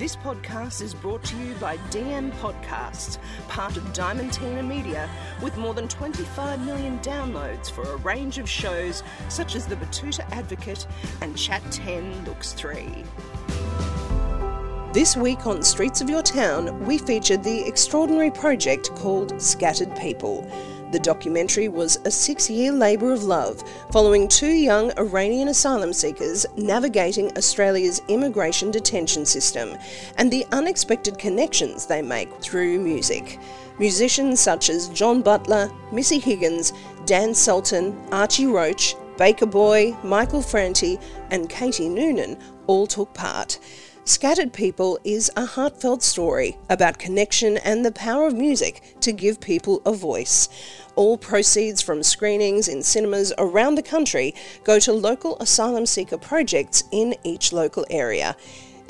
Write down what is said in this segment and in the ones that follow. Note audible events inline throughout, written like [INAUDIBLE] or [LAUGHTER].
This podcast is brought to you by DM Podcasts, part of Diamantina Media, with more than 25 million downloads for a range of shows such as The Betoota Advocate and Chat 10 Looks 3. This week on Streets of Your Town, we featured the extraordinary project called Scattered People. The documentary was a six year labour of love following two young Iranian asylum seekers navigating Australia's immigration detention system and the unexpected connections they make through music. Musicians such as John Butler, Missy Higgins, Dan Sultan, Archie Roach, Baker Boy, Michael Franti, and Katie Noonan all took part. Scattered People is a heartfelt story about connection and the power of music to give people a voice. All proceeds from screenings in cinemas around the country go to local asylum seeker projects in each local area.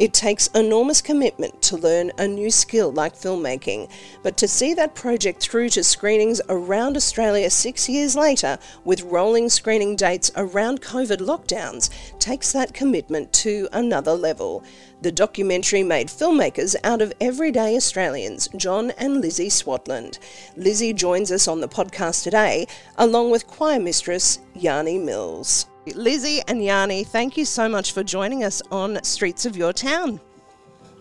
It takes enormous commitment to learn a new skill like filmmaking, but to see that project through to screenings around Australia six years later, with rolling screening dates around COVID lockdowns, takes that commitment to another level. The documentary made filmmakers out of everyday Australians, John and Lizzie Swatland. Lizzie joins us on the podcast today, along with choir mistress Yanni Mills. Lizzie and Yanni, thank you so much for joining us on Streets of Your Town.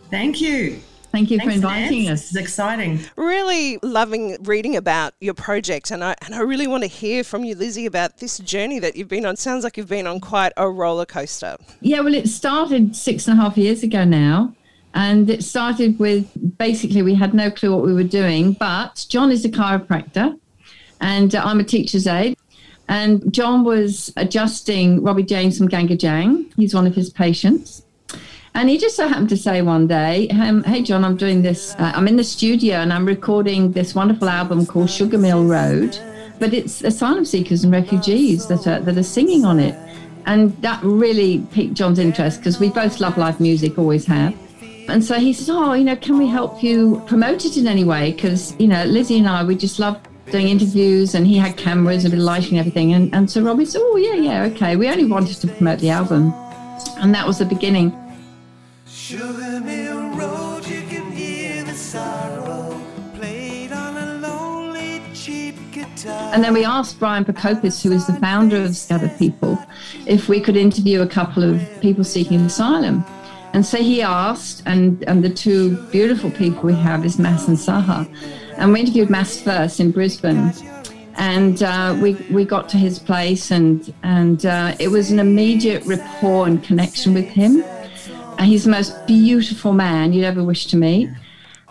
Thank you. Thank you Thanks, for inviting Nance. us. It's exciting. Really loving reading about your project, and I and I really want to hear from you, Lizzie, about this journey that you've been on. Sounds like you've been on quite a roller coaster. Yeah, well, it started six and a half years ago now, and it started with basically we had no clue what we were doing, but John is a chiropractor, and I'm a teacher's aide. And John was adjusting Robbie James from Ganga Jang. He's one of his patients. And he just so happened to say one day, Hey, John, I'm doing this. Uh, I'm in the studio and I'm recording this wonderful album called Sugar Mill Road. But it's asylum seekers and refugees that are, that are singing on it. And that really piqued John's interest because we both love live music, always have. And so he says, Oh, you know, can we help you promote it in any way? Because, you know, Lizzie and I, we just love doing interviews and he had cameras and a bit of lighting and everything. And, and so Robbie said, Oh, yeah, yeah, okay. We only wanted to promote the album. And that was the beginning. Road, the sorrow, and then we asked Brian Prokopis, who is the founder of Scattered People, if we could interview a couple of people seeking asylum. And so he asked, and, and the two beautiful people we have is Mas and Saha. And we interviewed Mas first in Brisbane. And uh, we, we got to his place, and, and uh, it was an immediate rapport and connection with him. And he's the most beautiful man you'd ever wish to meet.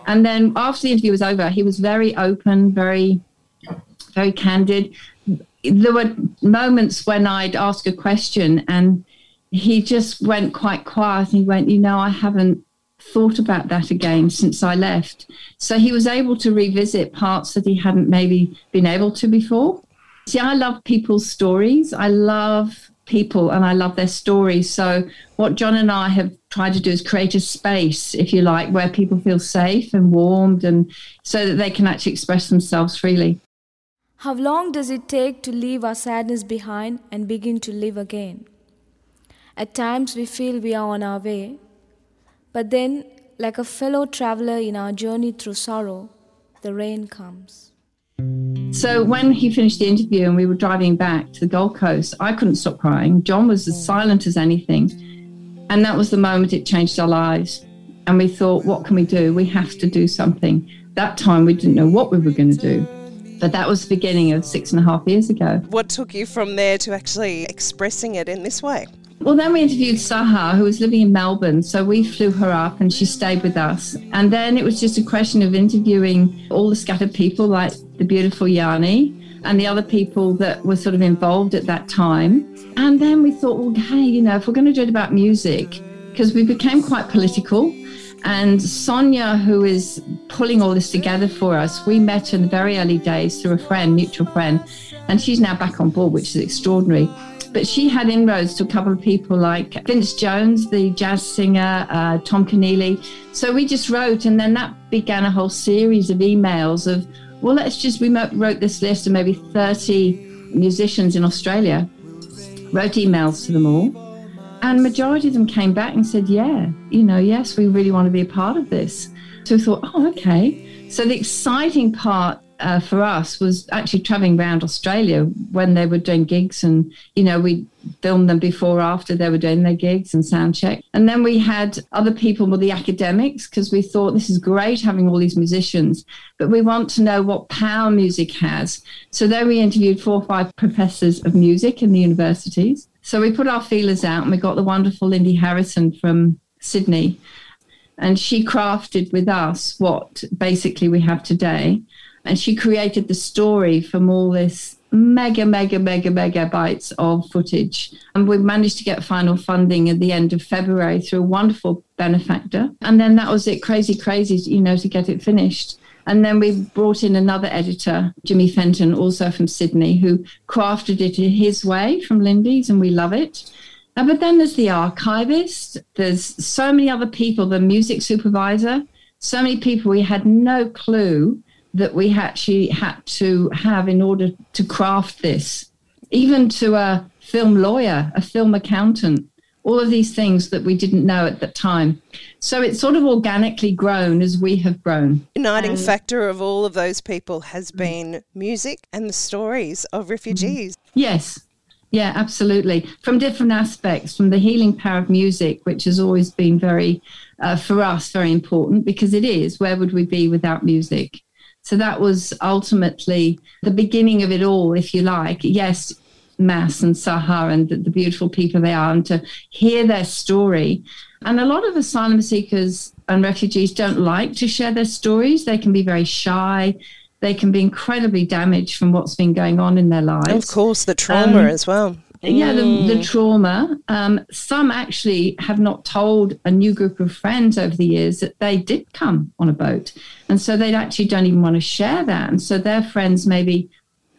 And then after the interview was over, he was very open, very, very candid. There were moments when I'd ask a question and he just went quite quiet. He went, You know, I haven't thought about that again since I left. So he was able to revisit parts that he hadn't maybe been able to before. See, I love people's stories. I love people and I love their stories. So what John and I have tried to do is create a space, if you like, where people feel safe and warmed and so that they can actually express themselves freely. How long does it take to leave our sadness behind and begin to live again? At times we feel we are on our way, but then, like a fellow traveler in our journey through sorrow, the rain comes. So when he finished the interview and we were driving back to the Gold Coast, I couldn't stop crying. John was as silent as anything. And that was the moment it changed our lives. And we thought, what can we do? We have to do something. That time we didn't know what we were going to do. But that was the beginning of six and a half years ago. What took you from there to actually expressing it in this way? Well, then we interviewed Saha, who was living in Melbourne. So we flew her up and she stayed with us. And then it was just a question of interviewing all the scattered people, like the beautiful Yanni and the other people that were sort of involved at that time. And then we thought, well, hey, you know, if we're going to do it about music, because we became quite political And Sonia, who is pulling all this together for us, we met in the very early days through a friend, mutual friend, and she's now back on board, which is extraordinary. But she had inroads to a couple of people like Vince Jones, the jazz singer, uh, Tom Keneally. So we just wrote, and then that began a whole series of emails of, well, let's just, we wrote this list of maybe 30 musicians in Australia, wrote emails to them all. And majority of them came back and said, yeah, you know, yes, we really want to be a part of this. So we thought, oh, okay. So the exciting part uh, for us was actually traveling around Australia when they were doing gigs, and you know we filmed them before, after they were doing their gigs and sound check. And then we had other people with the academics because we thought this is great having all these musicians, but we want to know what power music has. So then we interviewed four or five professors of music in the universities. So we put our feelers out, and we got the wonderful Lindy Harrison from Sydney. And she crafted with us what basically we have today and she created the story from all this mega, mega, mega, megabytes of footage. And we managed to get final funding at the end of February through a wonderful benefactor. And then that was it, crazy, crazy, you know, to get it finished. And then we brought in another editor, Jimmy Fenton, also from Sydney, who crafted it in his way from Lindy's, and we love it. Uh, but then there's the archivist, there's so many other people, the music supervisor, so many people we had no clue that we actually had to have in order to craft this, even to a film lawyer, a film accountant, all of these things that we didn't know at the time. So it's sort of organically grown as we have grown. Uniting and factor of all of those people has been music and the stories of refugees. Yes. Yeah, absolutely. From different aspects, from the healing power of music, which has always been very, uh, for us, very important because it is. Where would we be without music? So that was ultimately the beginning of it all, if you like. Yes, Mas and Saha and the, the beautiful people they are, and to hear their story. And a lot of asylum seekers and refugees don't like to share their stories. They can be very shy. They can be incredibly damaged from what's been going on in their lives. Of course, the trauma um, as well. Yeah, the, the mm. trauma. Um, some actually have not told a new group of friends over the years that they did come on a boat. And so they actually don't even want to share that. And so their friends maybe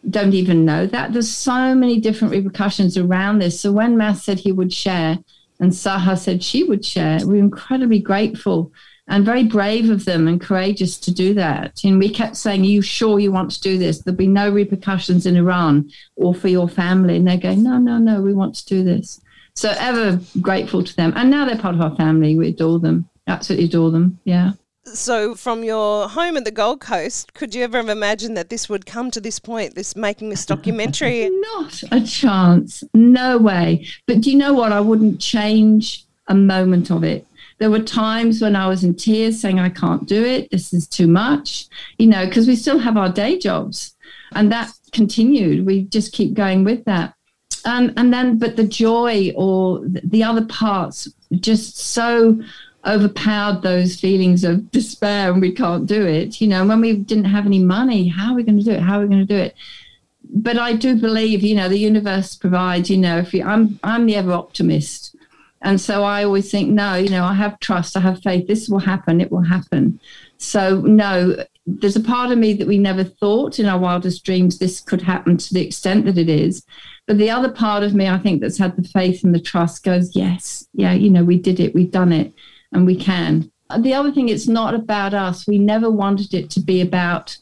don't even know that. There's so many different repercussions around this. So when Mas said he would share and Saha said she would share, we're incredibly grateful and very brave of them and courageous to do that. And we kept saying, Are you sure you want to do this? There'll be no repercussions in Iran or for your family. And they're going, No, no, no, we want to do this. So ever grateful to them. And now they're part of our family. We adore them. Absolutely adore them. Yeah. So, from your home at the Gold Coast, could you ever have imagined that this would come to this point, this making this documentary? [LAUGHS] Not a chance. No way. But do you know what? I wouldn't change a moment of it. There were times when I was in tears saying, I can't do it. This is too much, you know, because we still have our day jobs. And that continued. We just keep going with that. And, and then, but the joy or the other parts just so overpowered those feelings of despair and we can't do it. You know, when we didn't have any money, how are we going to do it? How are we going to do it? But I do believe, you know, the universe provides, you know, if you, I'm, I'm the ever optimist. And so I always think, no, you know, I have trust, I have faith, this will happen, it will happen. So, no, there's a part of me that we never thought in our wildest dreams this could happen to the extent that it is. But the other part of me, I think, that's had the faith and the trust goes, yes, yeah, you know, we did it, we've done it, and we can. The other thing, it's not about us. We never wanted it to be about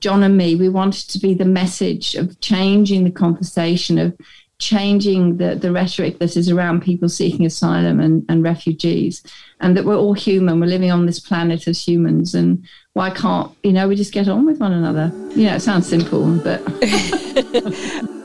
John and me. We wanted to be the message of changing the conversation, of changing the, the rhetoric that is around people seeking asylum and, and refugees, and that we're all human. We're living on this planet as humans, and why can't you know we just get on with one another? You know, it sounds simple, but. [LAUGHS] [LAUGHS]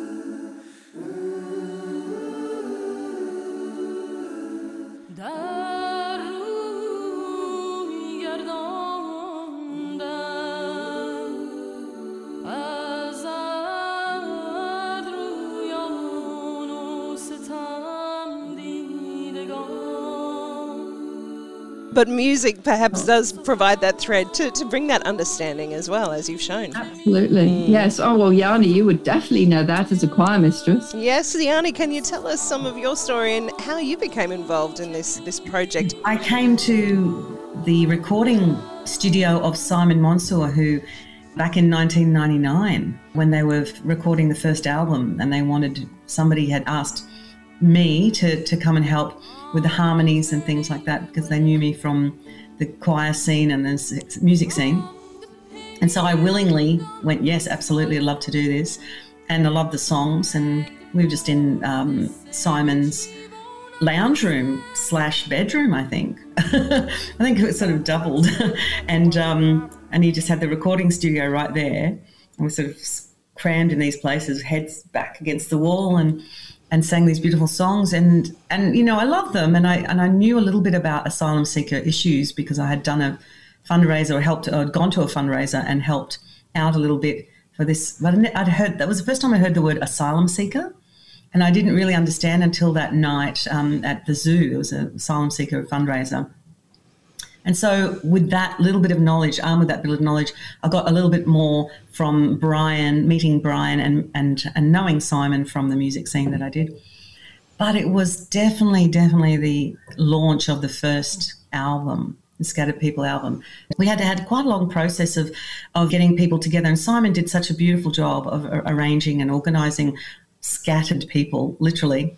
but music perhaps does provide that thread to, to bring that understanding as well, as you've shown. Absolutely. Mm. Yes. Oh, well, Yanni, you would definitely know that as a choir mistress. Yes, Yanni, can you tell us some of your story and how you became involved in this, this project? I came to the recording studio of Simon Monsoor, who back in 1999, when they were recording the first album and they wanted somebody had asked me to, to come and help with the harmonies and things like that because they knew me from the choir scene and the music scene. And so I willingly went, yes, absolutely, I'd love to do this. And I love the songs. And we were just in um, Simon's lounge room slash bedroom, I think. [LAUGHS] I think it was sort of doubled. [LAUGHS] and, um, and he just had the recording studio right there. And we sort of crammed in these places, heads back against the wall. And and sang these beautiful songs. And and you know I love them. And I and I knew a little bit about asylum seeker issues because I had done a fundraiser or helped or gone to a fundraiser and helped out a little bit for this. But I'd heard that was the first time I heard the word asylum seeker. And I didn't really understand until that night um, at the zoo. It was an asylum seeker fundraiser and so, with that little bit of knowledge, armed with that bit of knowledge, I got a little bit more from Brian, meeting Brian, and and and knowing Simon from the music scene that I did. But it was definitely, definitely the launch of the first album, Scattered People album. We had to had quite a long process of of getting people together, and Simon did such a beautiful job of arranging and organising scattered people, literally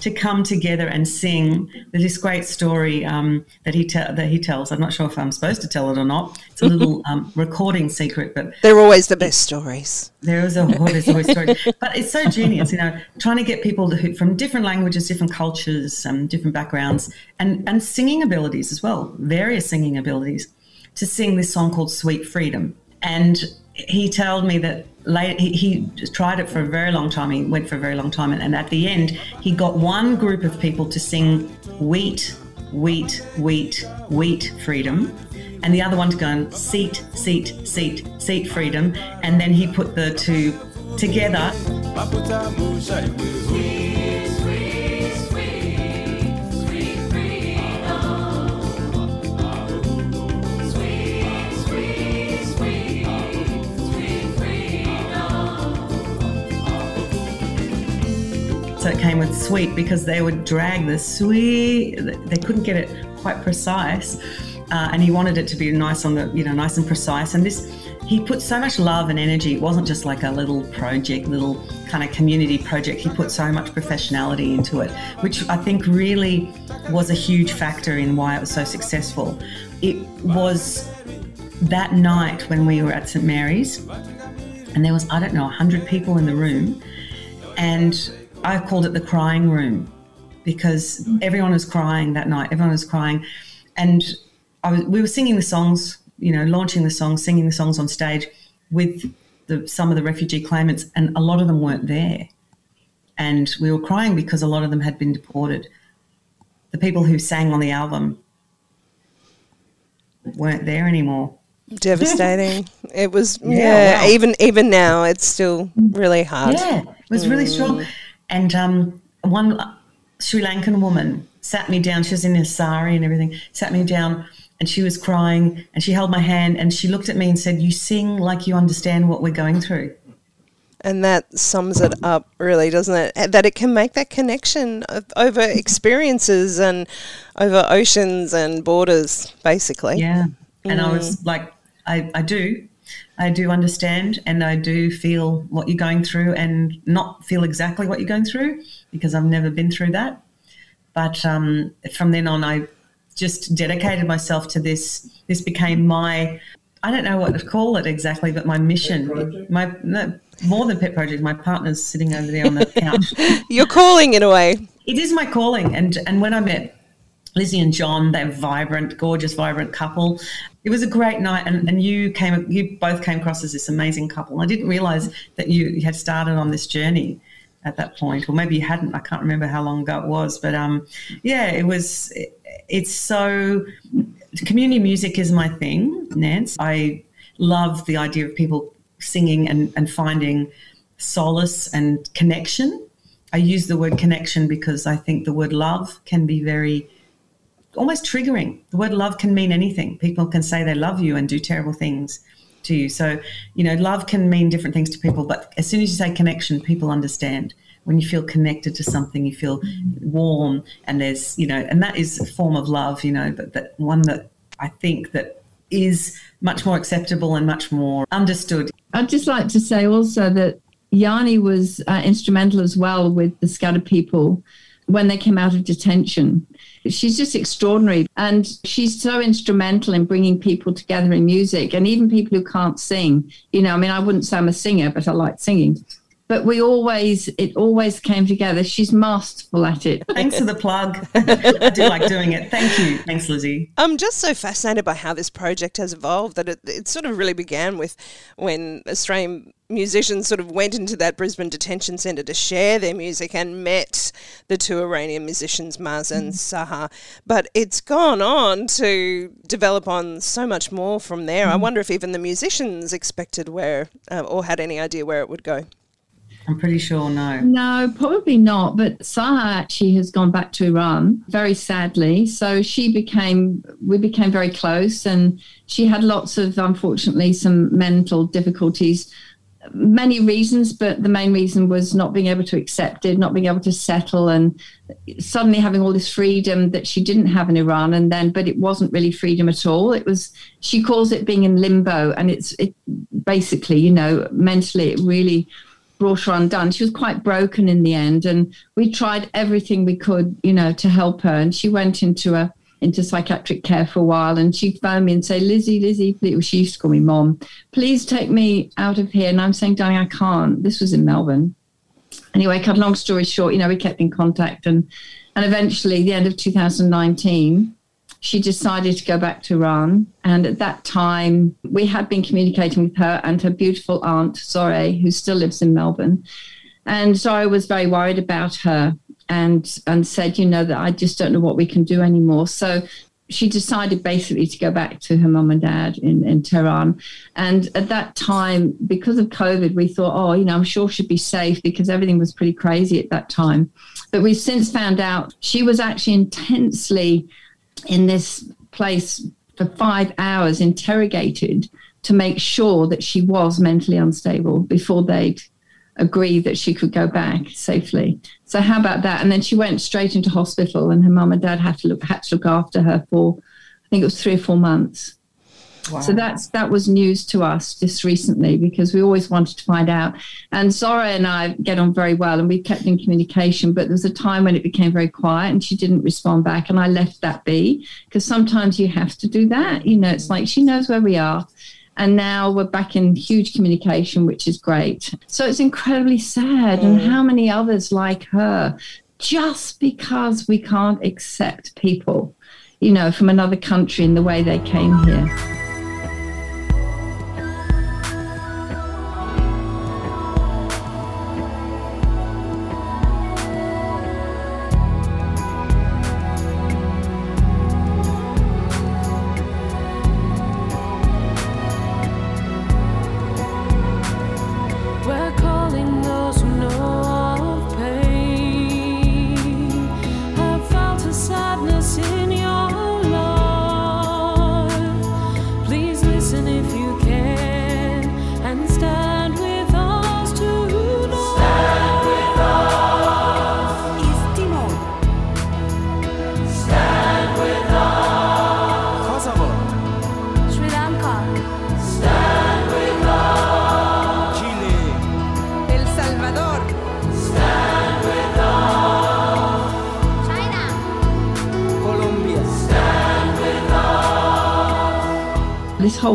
to come together and sing this great story um, that he te- that he tells. I'm not sure if I'm supposed to tell it or not. It's a [LAUGHS] little um, recording secret, but they're always the best stories. There is a always story, [LAUGHS] but it's so genius, you know, trying to get people from different languages, different cultures, um, different backgrounds, and and singing abilities as well, various singing abilities, to sing this song called "Sweet Freedom." And he told me that he, he, tried it for a very long time. He went for a very long time, and, and at the end, he got one group of people to sing "Wheat, Wheat, Wheat, Wheat Freedom," and the other one to go and "Seat, Seat, Seat, Seat Freedom," and then he put the two together. So it came with sweet because they would drag the sweet, they couldn't get it quite precise. Uh, and he wanted it to be nice on the, you know, nice and precise. And this, he put so much love and energy. It wasn't just like a little project, little kind of community project. He put so much professionality into it, which I think really was a huge factor in why it was so successful. It was that night when we were at St Mary's, and there was, I don't know, 100 people in the room. And I called it the crying room because everyone was crying that night. Everyone was crying, and was, we were singing the songs, you know, launching the songs, singing the songs on stage with the, some of the refugee claimants, and a lot of them weren't there. And we were crying because a lot of them had been deported. The people who sang on the album weren't there anymore. Devastating. it was [LAUGHS] yeah, yeah even even now it's still really hard. Yeah. It was really mm. strong. And um, one Sri Lankan woman sat me down. She was in a sari and everything. Sat me down, and she was crying. And she held my hand, and she looked at me and said, "You sing like you understand what we're going through." And that sums it up, really, doesn't it? That it can make that connection over experiences and over oceans and borders, basically. Yeah. And mm. I was like, I, I do. I do understand and I do feel what you're going through and not feel exactly what you're going through because I've never been through that. But um, from then on, I just dedicated myself to this. This became my, I don't know what to call it exactly, but my mission. My no, more than pet project. My partner's sitting over there on the couch. [LAUGHS] You're calling in a way. It is my calling, and and when I met Lizzie and John, they're vibrant, gorgeous, vibrant couple. It was a great night, and, and you came, you both came across as this amazing couple. I didn't realize that you had started on this journey at that point, or maybe you hadn't. I can't remember how long ago it was, but um, yeah, it was. It, it's so community music is my thing, Nance. I love the idea of people singing and, and finding solace and connection. I use the word connection because I think the word love can be very almost triggering. The word love can mean anything. People can say they love you and do terrible things to you. So, you know, love can mean different things to people, but as soon as you say connection, people understand. When you feel connected to something, you feel warm, and there's, you know, and that is a form of love, you know, but that one that I think, that is much more acceptable and much more understood. I'd just like to say also that Yanni was uh, instrumental as well with the scattered people when they came out of detention. She's just extraordinary. And she's so instrumental in bringing people together in music and even people who can't sing. You know, I mean, I wouldn't say I'm a singer, but I like singing but we always it always came together she's masterful at it thanks for the plug [LAUGHS] i do like doing it thank you thanks lizzie i'm just so fascinated by how this project has evolved that it, it sort of really began with when australian musicians sort of went into that Brisbane detention centre to share their music and met the two Iranian musicians, Maz and mm. Saha. But it's gone on to develop on so much more from there. Mm. I wonder if even the musicians expected where uh, or had any idea where it would go. I'm pretty sure no. No, probably not. But Saha actually has gone back to Iran, very sadly. So she became, we became very close, and she had lots of, unfortunately, some mental difficulties. Many reasons, but the main reason was not being able to accept it, not being able to settle, and suddenly having all this freedom that she didn't have in Iran. And then, but it wasn't really freedom at all. It was, she calls it being in limbo. And it's it, basically, you know, mentally, it really brought her undone. She was quite broken in the end, and we tried everything we could, you know, to help her. And she went into a into psychiatric care for a while, and she phoned me and say, "Lizzie, Lizzie, please." She used to call me mom. Please take me out of here. And I'm saying, "Darling, I can't." This was in Melbourne. Anyway, cut long story short, you know, we kept in contact, and and eventually, the end of 2019 she decided to go back to Iran. And at that time, we had been communicating with her and her beautiful aunt, Zore, who still lives in Melbourne. And Zore was very worried about her and, and said, you know, that I just don't know what we can do anymore. So she decided basically to go back to her mum and dad in, in Tehran. And at that time, because of COVID, we thought, oh, you know, I'm sure she'd be safe because everything was pretty crazy at that time. But we've since found out she was actually intensely in this place for five hours, interrogated to make sure that she was mentally unstable before they'd agree that she could go back safely. So how about that? And then she went straight into hospital, and her mum and dad had to look had to look after her for I think it was three or four months. Wow. So that's that was news to us just recently because we always wanted to find out. And Zore and I get on very well and we kept in communication, but there was a time when it became very quiet and she didn't respond back and I left that be because sometimes you have to do that. You know, it's like she knows where we are. And now we're back in huge communication, which is great. So it's incredibly sad. Mm. And how many others like her just because we can't accept people, you know, from another country in the way they came here.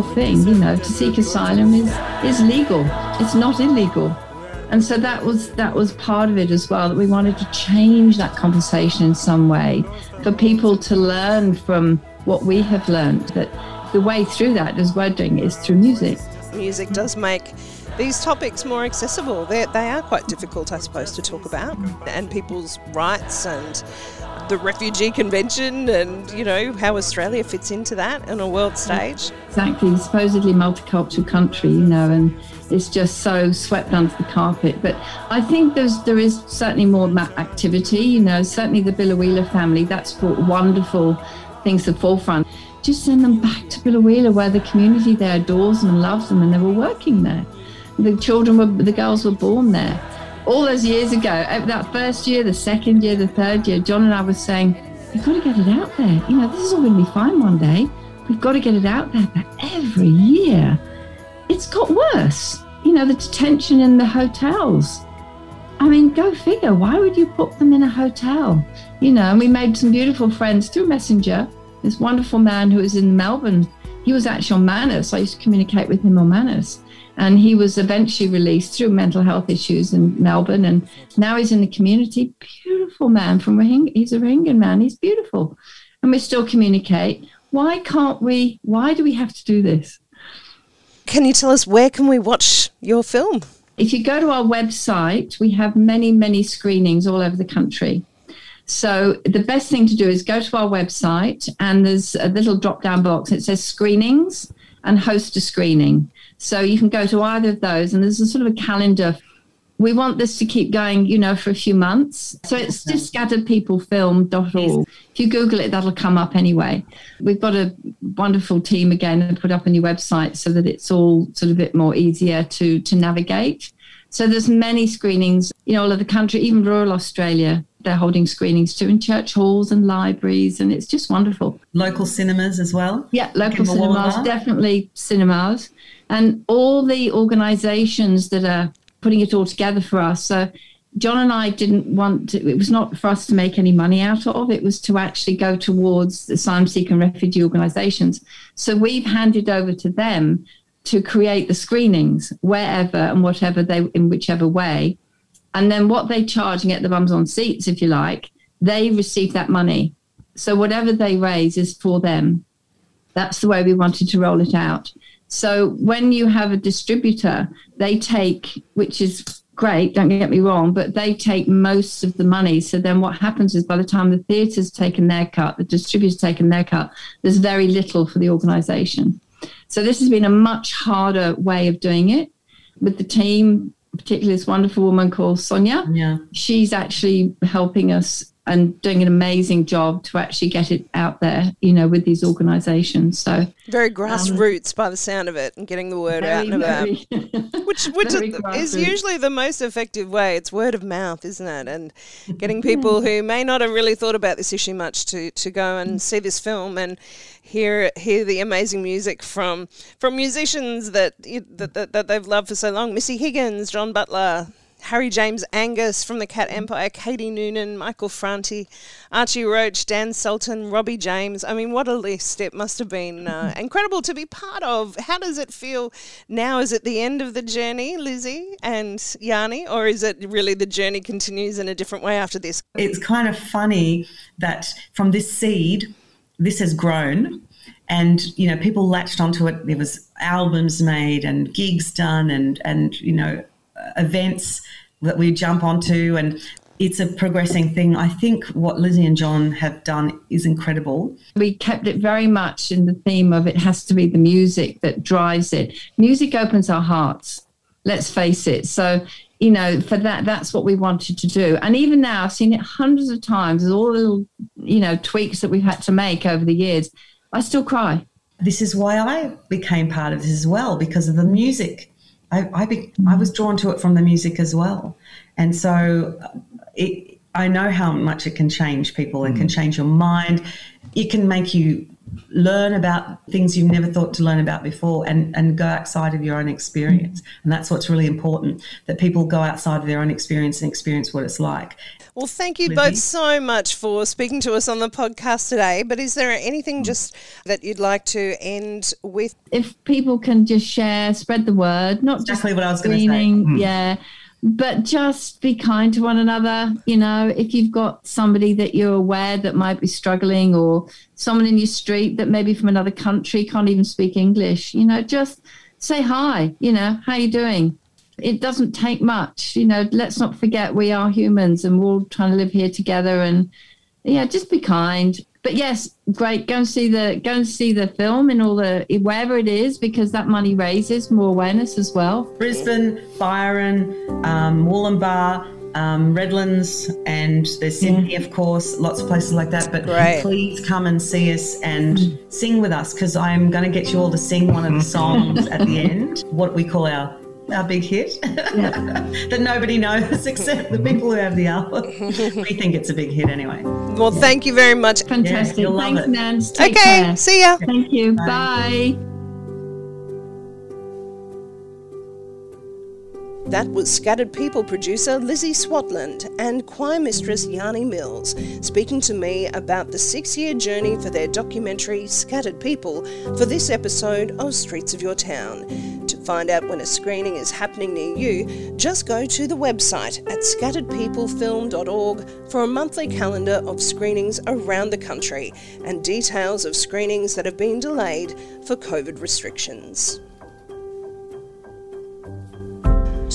Whole thing, you know, to seek asylum is is legal. It's not illegal. And so that was that was part of it as well that we wanted to change that conversation in some way for people to learn from what we have learned that the way through that as we're doing is through music. Music does make these topics more accessible. They're, they are quite difficult, I suppose, to talk about, and people's rights and the Refugee Convention and, you know, how Australia fits into that on a world stage. Exactly, supposedly multicultural country, you know, and it's just so swept under the carpet. But I think there's there is certainly more activity, you know, certainly the Biloela family, that's brought wonderful things to the forefront. Just send them back to Biloela where the community there adores them and loves them and they were working there. The children were, the girls were born there all those years ago, uh, that first year, the second year, the third year, John and I were saying, we've got to get it out there. You know, this is all going to be fine one day. We've got to get it out there. But every year, it's got worse. You know, the detention in the hotels. I mean, go figure. Why would you put them in a hotel? You know, and we made some beautiful friends through Messenger. This wonderful man who was in Melbourne, he was actually on Manus. I used to communicate with him on Manus. And he was eventually released through mental health issues in Melbourne. And now he's in the community. Beautiful man from Rohingya. He's a Rohingya man. He's beautiful. And we still communicate. Why can't we? Why do we have to do this? Can you tell us where can we watch your film? If you go to our website, we have many, many screenings all over the country. So the best thing to do is go to our website and there's a little drop down box. It says screenings and host a screening. So you can go to either of those, and there's a sort of a calendar. We want this to keep going, you know, for a few months. So it's just scatteredpeoplefilm.org. If you Google it, that'll come up anyway. We've got a wonderful team again and put up a new website so that it's all sort of a bit more easier to to navigate. So there's many screenings, you know, all over the country, even rural Australia. They're holding screenings too in church halls and libraries, and it's just wonderful. Local cinemas as well. Yeah, local cinemas, definitely cinemas and all the organizations that are putting it all together for us. So John and I didn't want to, it was not for us to make any money out of, it was to actually go towards the asylum seeker and refugee organizations. So we've handed over to them to create the screenings wherever and whatever they, in whichever way. And then what they charge and get the bums on seats, if you like, they receive that money. So whatever they raise is for them. That's the way we wanted to roll it out. So when you have a distributor, they take, which is great, don't get me wrong, but they take most of the money. So then what happens is by the time the theatre's taken their cut, the distributor's taken their cut, there's very little for the organization. So this has been a much harder way of doing it with the team, particularly this wonderful woman called Sonia. Yeah. She's actually helping us and doing an amazing job to actually get it out there, you know, with these organisations. So very grassroots um, by the sound of it, and getting the word very, out and about, [LAUGHS] which [LAUGHS] which is, is usually the most effective way. It's word of mouth, isn't it? And getting [LAUGHS] people who may not have really thought about this issue much to to go and see this film and hear hear the amazing music from from musicians that that, that, that they've loved for so long. Missy Higgins, John Butler. Harry James Angus from the Cat Empire, Katie Noonan, Michael Franti, Archie Roach, Dan Sultan, Robbie James. I mean, what a list. It must have been uh, [LAUGHS] incredible to be part of. How does it feel now? Is it the end of the journey, Lizzie and Yanni, or is it really the journey continues in a different way after this? It's kind of funny that from this seed, this has grown and you know people latched onto it there was albums made and gigs done and and you know events that we jump onto and it's a progressing thing. I think what Lizzie and John have done is incredible. We kept it very much in the theme of it has to be the music that drives it. Music opens our hearts, let's face it. So, you know, for that, that's what we wanted to do. And even now, I've seen it hundreds of times, There's all the little, you know, tweaks that we've had to make over the years. I still cry. This is why I became part of this as well, because of the music I, I, be, I was drawn to it from the music as well. And so it, I know how much it can change people. and mm. can change your mind. It can make you learn about things you've never thought to learn about before and, and go outside of your own experience. And that's what's really important that people go outside of their own experience and experience what it's like. Well, thank you both so much for speaking to us on the podcast today. But is there anything mm. just that you'd like to end with? If people can just share, spread the word, not exactly just what I was going to say. Mm. Yeah but just be kind to one another. You know, if you've got somebody that you're aware that might be struggling or someone in your street that maybe from another country can't even speak English, you know, just say hi, you know, how you doing? It doesn't take much, you know, let's not forget we are humans and we're all trying to live here together and yeah, just be kind but yes, great. Go and see the go and see the film in all the wherever it is because that money raises more awareness as well. Brisbane, Byron, um, Wollumbar. Um, Redlands and there's Sydney, yeah. of course, lots of places like that. But Great. please come and see us and sing with us because I'm going to get you all to sing one of the [LAUGHS] songs at the end, what we call our our big hit yeah. [LAUGHS] that nobody knows [LAUGHS] except the people who have the album. we think it's a big hit anyway. Well, yeah. thank you very much. Fantastic. Yeah, Thanks, Nance. Okay, care. see ya. Thank you. Bye. Bye. That was Scattered People producer Lizzie Swatland and choir mistress Yanni Mills speaking to me about the six year journey for their documentary Scattered People for this episode of Streets of Your Town. To find out when a screening is happening near you, just go to the website at scatteredpeoplefilm.org for a monthly calendar of screenings around the country and details of screenings that have been delayed for COVID restrictions.